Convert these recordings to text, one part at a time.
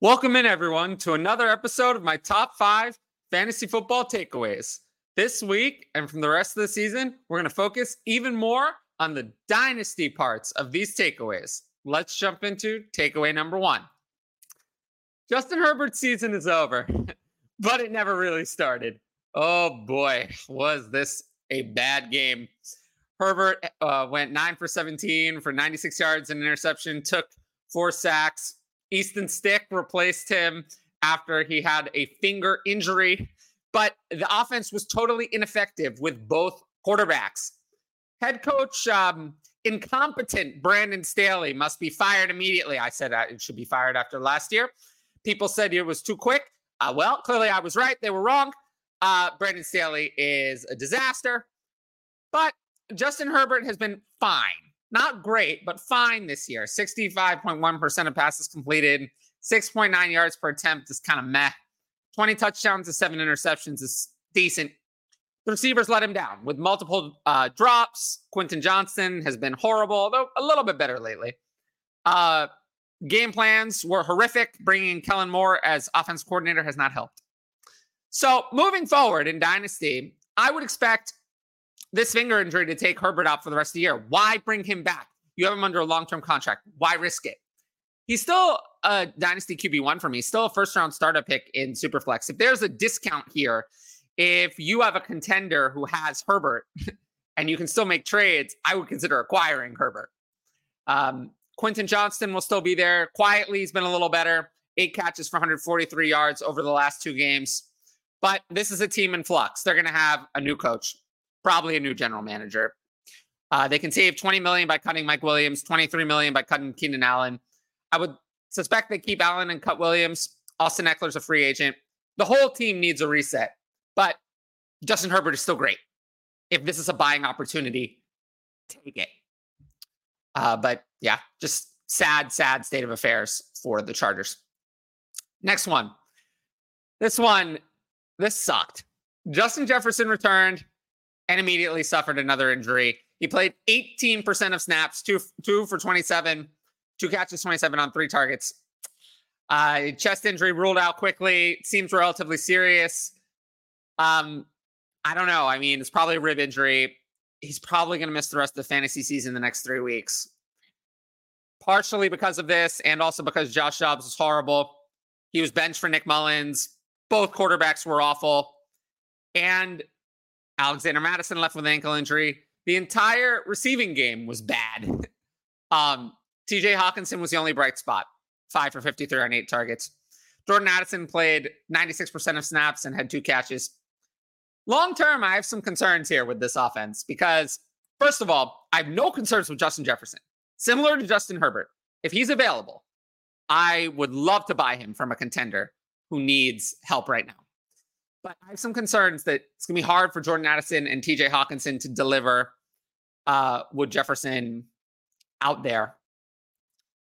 Welcome in, everyone, to another episode of my top five fantasy football takeaways. This week and from the rest of the season, we're going to focus even more on the dynasty parts of these takeaways. Let's jump into takeaway number one. Justin Herbert's season is over, but it never really started. Oh boy, was this a bad game. Herbert uh, went nine for 17 for 96 yards and interception, took four sacks, Easton Stick replaced him after he had a finger injury, but the offense was totally ineffective with both quarterbacks. Head coach, um, incompetent Brandon Staley must be fired immediately. I said it should be fired after last year. People said it was too quick. Uh, well, clearly I was right. They were wrong. Uh, Brandon Staley is a disaster. But Justin Herbert has been fine not great, but fine this year. 65.1% of passes completed, 6.9 yards per attempt is kind of meh. 20 touchdowns to seven interceptions is decent. The receivers let him down with multiple uh, drops. Quentin Johnston has been horrible, although a little bit better lately. Uh, game plans were horrific. Bringing Kellen Moore as offense coordinator has not helped. So moving forward in Dynasty, I would expect this finger injury to take Herbert out for the rest of the year. Why bring him back? You have him under a long term contract. Why risk it? He's still a dynasty QB1 for me, still a first round startup pick in Superflex. If there's a discount here, if you have a contender who has Herbert and you can still make trades, I would consider acquiring Herbert. Um, Quentin Johnston will still be there. Quietly, he's been a little better. Eight catches for 143 yards over the last two games. But this is a team in flux. They're going to have a new coach probably a new general manager. Uh, they can save 20 million by cutting Mike Williams, 23 million by cutting Keenan Allen. I would suspect they keep Allen and cut Williams. Austin Ekeler's a free agent. The whole team needs a reset, but Justin Herbert is still great. If this is a buying opportunity, take it. Uh, but yeah, just sad, sad state of affairs for the Chargers. Next one. This one, this sucked. Justin Jefferson returned and immediately suffered another injury. He played 18% of snaps, two, two for 27, two catches, 27 on three targets. Uh, chest injury ruled out quickly. Seems relatively serious. Um, I don't know. I mean, it's probably a rib injury. He's probably going to miss the rest of the fantasy season the next three weeks. Partially because of this, and also because Josh Dobbs was horrible. He was benched for Nick Mullens. Both quarterbacks were awful. And Alexander Mattison left with an ankle injury. The entire receiving game was bad. um, TJ Hockenson was the only bright spot, five for 53 on eight targets. Jordan Addison played 96% of snaps and had two catches. Long term, I have some concerns here with this offense because, first of all, I have no concerns with Justin Jefferson. Similar to Justin Herbert, if he's available, I would love to buy him from a contender who needs help right now. But I have some concerns that it's going to be hard for Jordan Addison and TJ Hockenson to deliver uh, with Jefferson out there.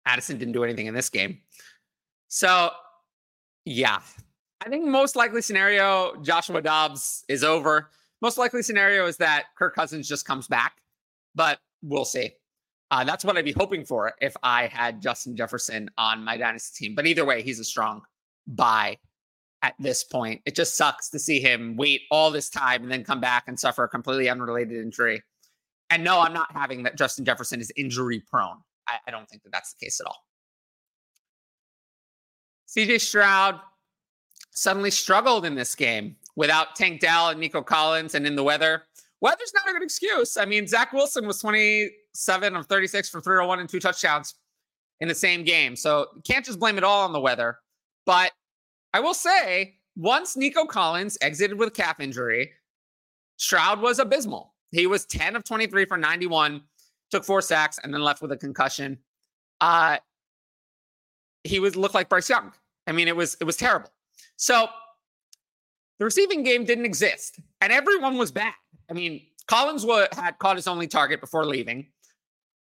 Addison didn't do anything in this game. So, yeah, I think most likely scenario Joshua Dobbs is over. Most likely scenario is that Kirk Cousins just comes back, but we'll see. Uh, that's what I'd be hoping for if I had Justin Jefferson on my dynasty team. But either way, he's a strong buy at this point. It just sucks to see him wait all this time and then come back and suffer a completely unrelated injury. And no, I'm not having that Justin Jefferson is injury prone. I, I don't think that that's the case at all. CJ Stroud suddenly struggled in this game without Tank Dell and Nico Collins and in the weather. Weather's not a good excuse. I mean, Zach Wilson was 27 of 36 for 301 and two touchdowns in the same game. So can't just blame it all on the weather. But I will say, once Nico Collins exited with calf injury, Stroud was abysmal. He was 10 of 23 for 91, took four sacks, and then left with a concussion. Uh, he was looked like Bryce Young. I mean, it was it was terrible. So the receiving game didn't exist, and everyone was bad. I mean, Collins was, had caught his only target before leaving,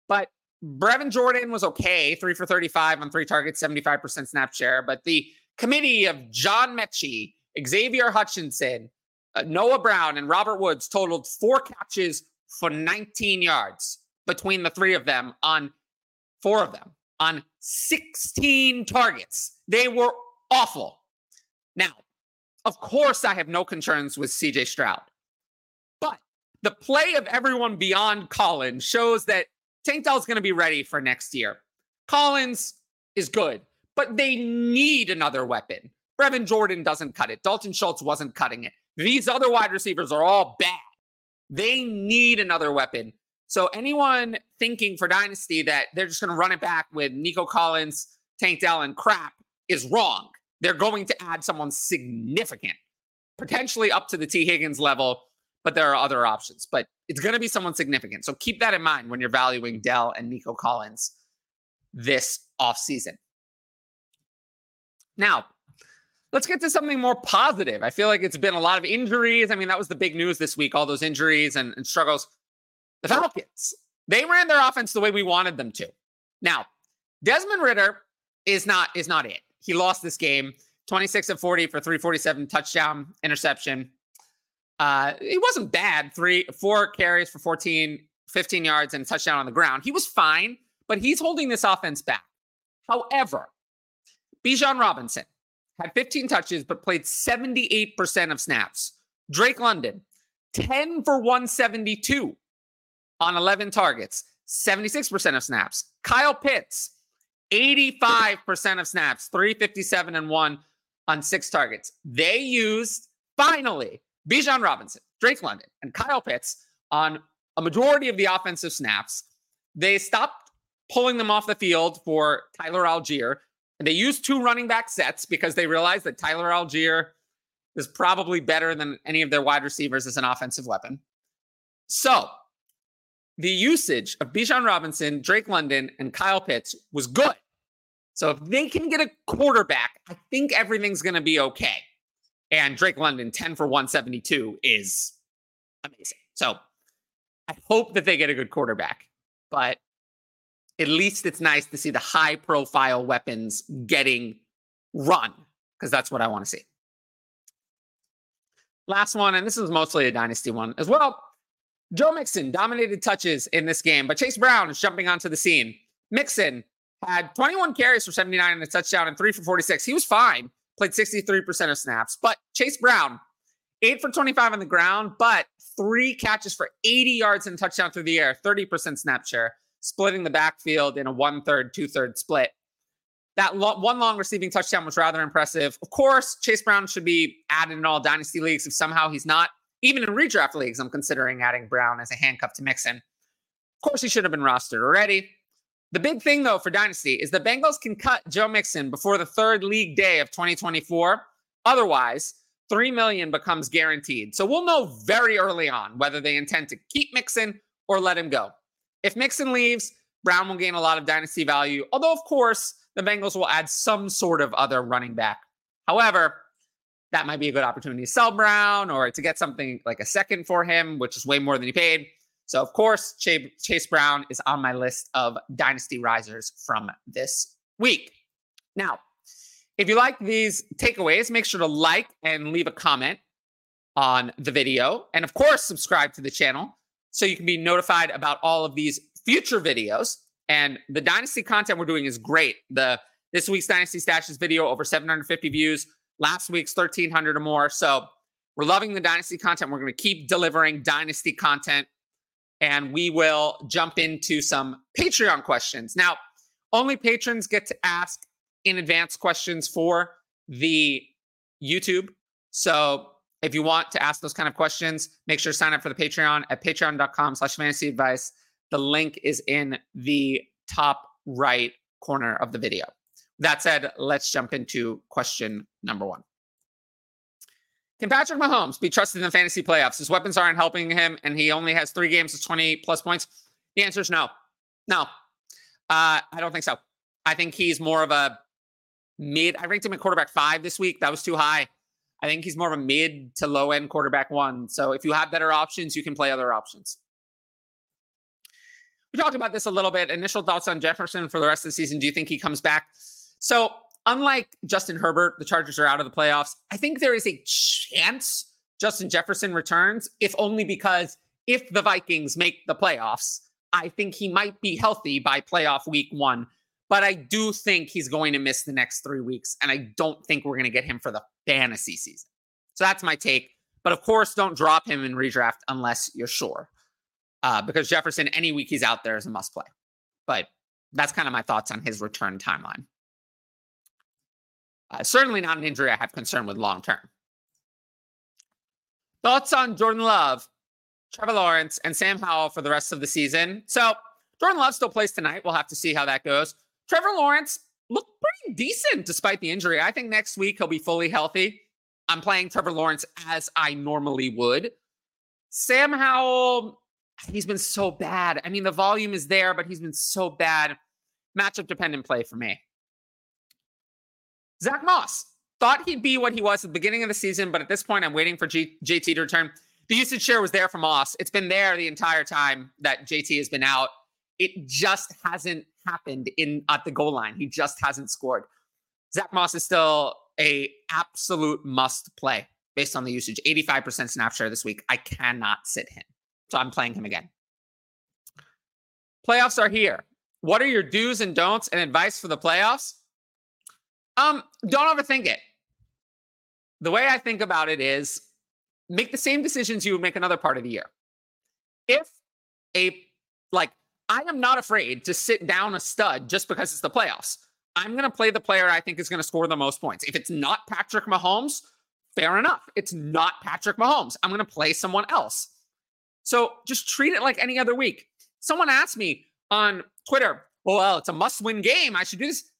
but Brevin Jordan was okay, three for 35 on three targets, 75% snap share. But the committee of John Metchie, Xavier Hutchinson, uh, Noah Brown, and Robert Woods totaled four catches for 19 yards between the three of them on four of them. on 16 targets. They were awful. Now, of course, I have no concerns with CJ Stroud, but the play of everyone beyond Collins shows that Tank Dell is going to be ready for next year. Collins is good, but they need another weapon. Brevin Jordan doesn't cut it. Dalton Schultz wasn't cutting it. These other wide receivers are all bad. They need another weapon. So anyone thinking for Dynasty that they're just going to run it back with Nico Collins, Tank Dell, and crap is wrong. They're going to add someone significant, potentially up to the Tee Higgins level, but there are other options. But it's going to be someone significant. So keep that in mind when you're valuing Dell and Nico Collins this offseason. Now, let's get to something more positive. I feel like it's been a lot of injuries. I mean, that was the big news this week, all those injuries and, and struggles. The Falcons, they ran their offense the way we wanted them to. Now, Desmond Ridder is not is not it. He lost this game 26 of 40 for 347 touchdown interception. Uh, he wasn't bad. Three, four carries for 14, 15 yards and touchdown on the ground. He was fine, but he's holding this offense back. However, Bijan Robinson had 15 touches, but played 78% of snaps. Drake London, 10 for 172 on 11 targets, 76% of snaps. Kyle Pitts, 85% of snaps, 357 and 1 on six targets. They used finally Bijan Robinson, Drake London, and Kyle Pitts on a majority of the offensive snaps. They stopped pulling them off the field for Tyler Allgeier. And they used two running back sets because they realized that Tyler Allgeier is probably better than any of their wide receivers as an offensive weapon. So the usage of Bijan Robinson, Drake London, and Kyle Pitts was good. So if they can get a quarterback, I think everything's going to be okay. And Drake London, 10 for 172, is amazing. So I hope that they get a good quarterback. But at least it's nice to see the high profile weapons getting run because that's what I want to see. Last one, and this is mostly a dynasty one as well. Joe Mixon dominated touches in this game, but Chase Brown is jumping onto the scene. Mixon had 21 carries for 79 and a touchdown and three for 46. He was fine, played 63% of snaps. But Chase Brown, eight for 25 on the ground, but three catches for 80 yards and a touchdown through the air, 30% snap share, splitting the backfield in a one third, two third split. That lo- one long receiving touchdown was rather impressive. Of course, Chase Brown should be added in all dynasty leagues if somehow he's not. Even in redraft leagues, I'm considering adding Brown as a handcuff to Mixon. Of course, he should have been rostered already. The big thing, though, for Dynasty is the Bengals can cut Joe Mixon before the third league day of 2024. Otherwise, three million becomes guaranteed. So we'll know very early on whether they intend to keep Mixon or let him go. If Mixon leaves, Brown will gain a lot of dynasty value. Although, of course, the Bengals will add some sort of other running back. However, that might be a good opportunity to sell Brown or to get something like a second for him, which is way more than he paid. So, of course, Chase Brown is on my list of dynasty risers from this week. Now, if you like these takeaways, make sure to like and leave a comment on the video. And of course, subscribe to the channel so you can be notified about all of these future videos. And the dynasty content we're doing is great. The this week's Dynasty Stashes video over 750 views, last week's 1300 or more. So we're loving the dynasty content. We're going to keep delivering dynasty content and we will jump into some Patreon questions. Now, only patrons get to ask in advance questions for the YouTube. So if you want to ask those kind of questions, make sure to sign up for the Patreon at patreon.com slash fantasy advice. The link is in the top right corner of the video. That said, let's jump into question number one. Can Patrick Mahomes be trusted in the fantasy playoffs? His weapons aren't helping him, and he only has three games of 20 plus points. The answer is no. No. Uh, I don't think so. I think he's more of a mid. I ranked him at quarterback five this week. That was too high. I think he's more of a mid to low end quarterback one. So if you have better options, you can play other options. We talked about this a little bit. Initial thoughts on Jefferson for the rest of the season. Do you think he comes back? So unlike Justin Herbert, the Chargers are out of the playoffs. I think there is a chance Justin Jefferson returns, if only because if the Vikings make the playoffs, I think he might be healthy by playoff week one. But I do think he's going to miss the next three weeks. And I don't think we're going to get him for the fantasy season. So that's my take. But of course, don't drop him in redraft unless you're sure. Uh, because Jefferson, any week he's out there is a must play. But that's kind of my thoughts on his return timeline. Uh, certainly not an injury I have concern with long term. Thoughts on Jordan Love, Trevor Lawrence, and Sam Howell for the rest of the season. So Jordan Love still plays tonight. We'll have to see how that goes. Trevor Lawrence looked pretty decent despite the injury. I think next week he'll be fully healthy. I'm playing Trevor Lawrence as I normally would. Sam Howell, he's been so bad. I mean, the volume is there, but he's been so bad. Matchup dependent play for me. Zach Moss thought he'd be what he was at the beginning of the season, but at this point, I'm waiting for G- JT to return. The usage share was there for Moss. It's been there the entire time that JT has been out. It just hasn't happened in at the goal line. He just hasn't scored. Zach Moss is still a absolute must play based on the usage. 85% snap share this week. I cannot sit him. So I'm playing him again. Playoffs are here. What are your do's and don'ts and advice for the playoffs? Um, don't overthink it. The way I think about it is make the same decisions you would make another part of the year. If a like I am not afraid to sit down a stud just because it's the playoffs. I'm going to play the player I think is going to score the most points. If it's not Patrick Mahomes, fair enough. It's not Patrick Mahomes. I'm going to play someone else. So just treat it like any other week. Someone asked me on Twitter, well, it's a must win game. I should do this.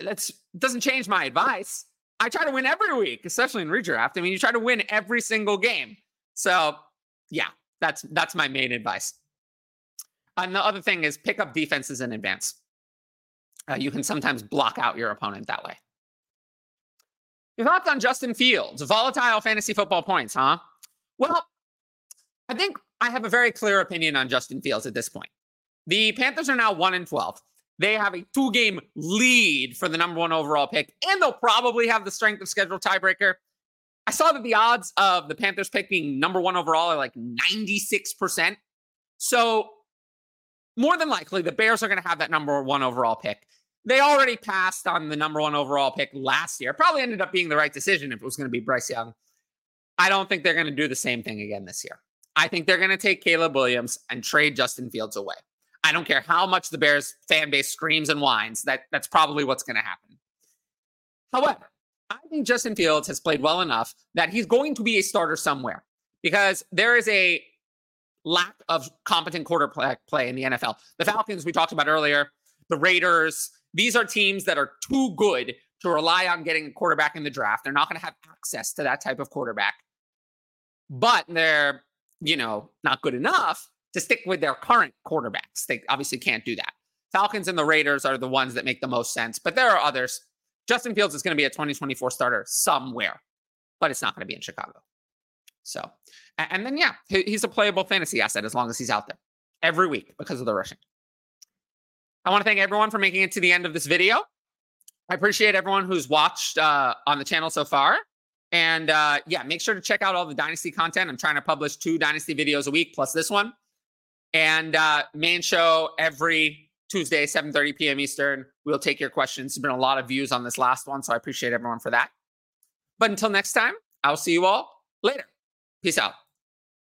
That doesn't change my advice. I try to win every week, especially in redraft. I mean, you try to win every single game. So yeah, that's that's my main advice. And the other thing is pick up defenses in advance. Uh, you can sometimes block out your opponent that way. Your thoughts on Justin Fields, volatile fantasy football points, huh? Well, I think I have a very clear opinion on Justin Fields at this point. The Panthers are now 1 and 12. They have a two game lead for the number one overall pick, and they'll probably have the strength of schedule tiebreaker. I saw that the odds of the Panthers pick being number one overall are like 96%. So more than likely, the Bears are going to have that number one overall pick. They already passed on the number one overall pick last year. Probably ended up being the right decision if it was going to be Bryce Young. I don't think they're going to do the same thing again this year. I think they're going to take Caleb Williams and trade Justin Fields away. I don't care how much the Bears fan base screams and whines. That that's probably what's going to happen. However, I think Justin Fields has played well enough that he's going to be a starter somewhere because there is a lack of competent quarterback play in the NFL. The Falcons, we talked about earlier, the Raiders, these are teams that are too good to rely on getting a quarterback in the draft. They're not going to have access to that type of quarterback. But they're, you know, not good enough to stick with their current quarterbacks. They obviously can't do that. Falcons and the Raiders are the ones that make the most sense, but there are others. Justin Fields is going to be a 2024 starter somewhere, but it's not going to be in Chicago. So, and then, yeah, he's a playable fantasy asset as long as he's out there every week because of the rushing. I want to thank everyone for making it to the end of this video. I appreciate everyone who's watched uh, on the channel so far. And uh, yeah, make sure to check out all the Dynasty content. I'm trying to publish two Dynasty videos a week plus this one. And uh, main show every Tuesday, 7.30 p.m. Eastern. We'll take your questions. There's been a lot of views on this last one, so I appreciate everyone for that. But until next time, I'll see you all later. Peace out.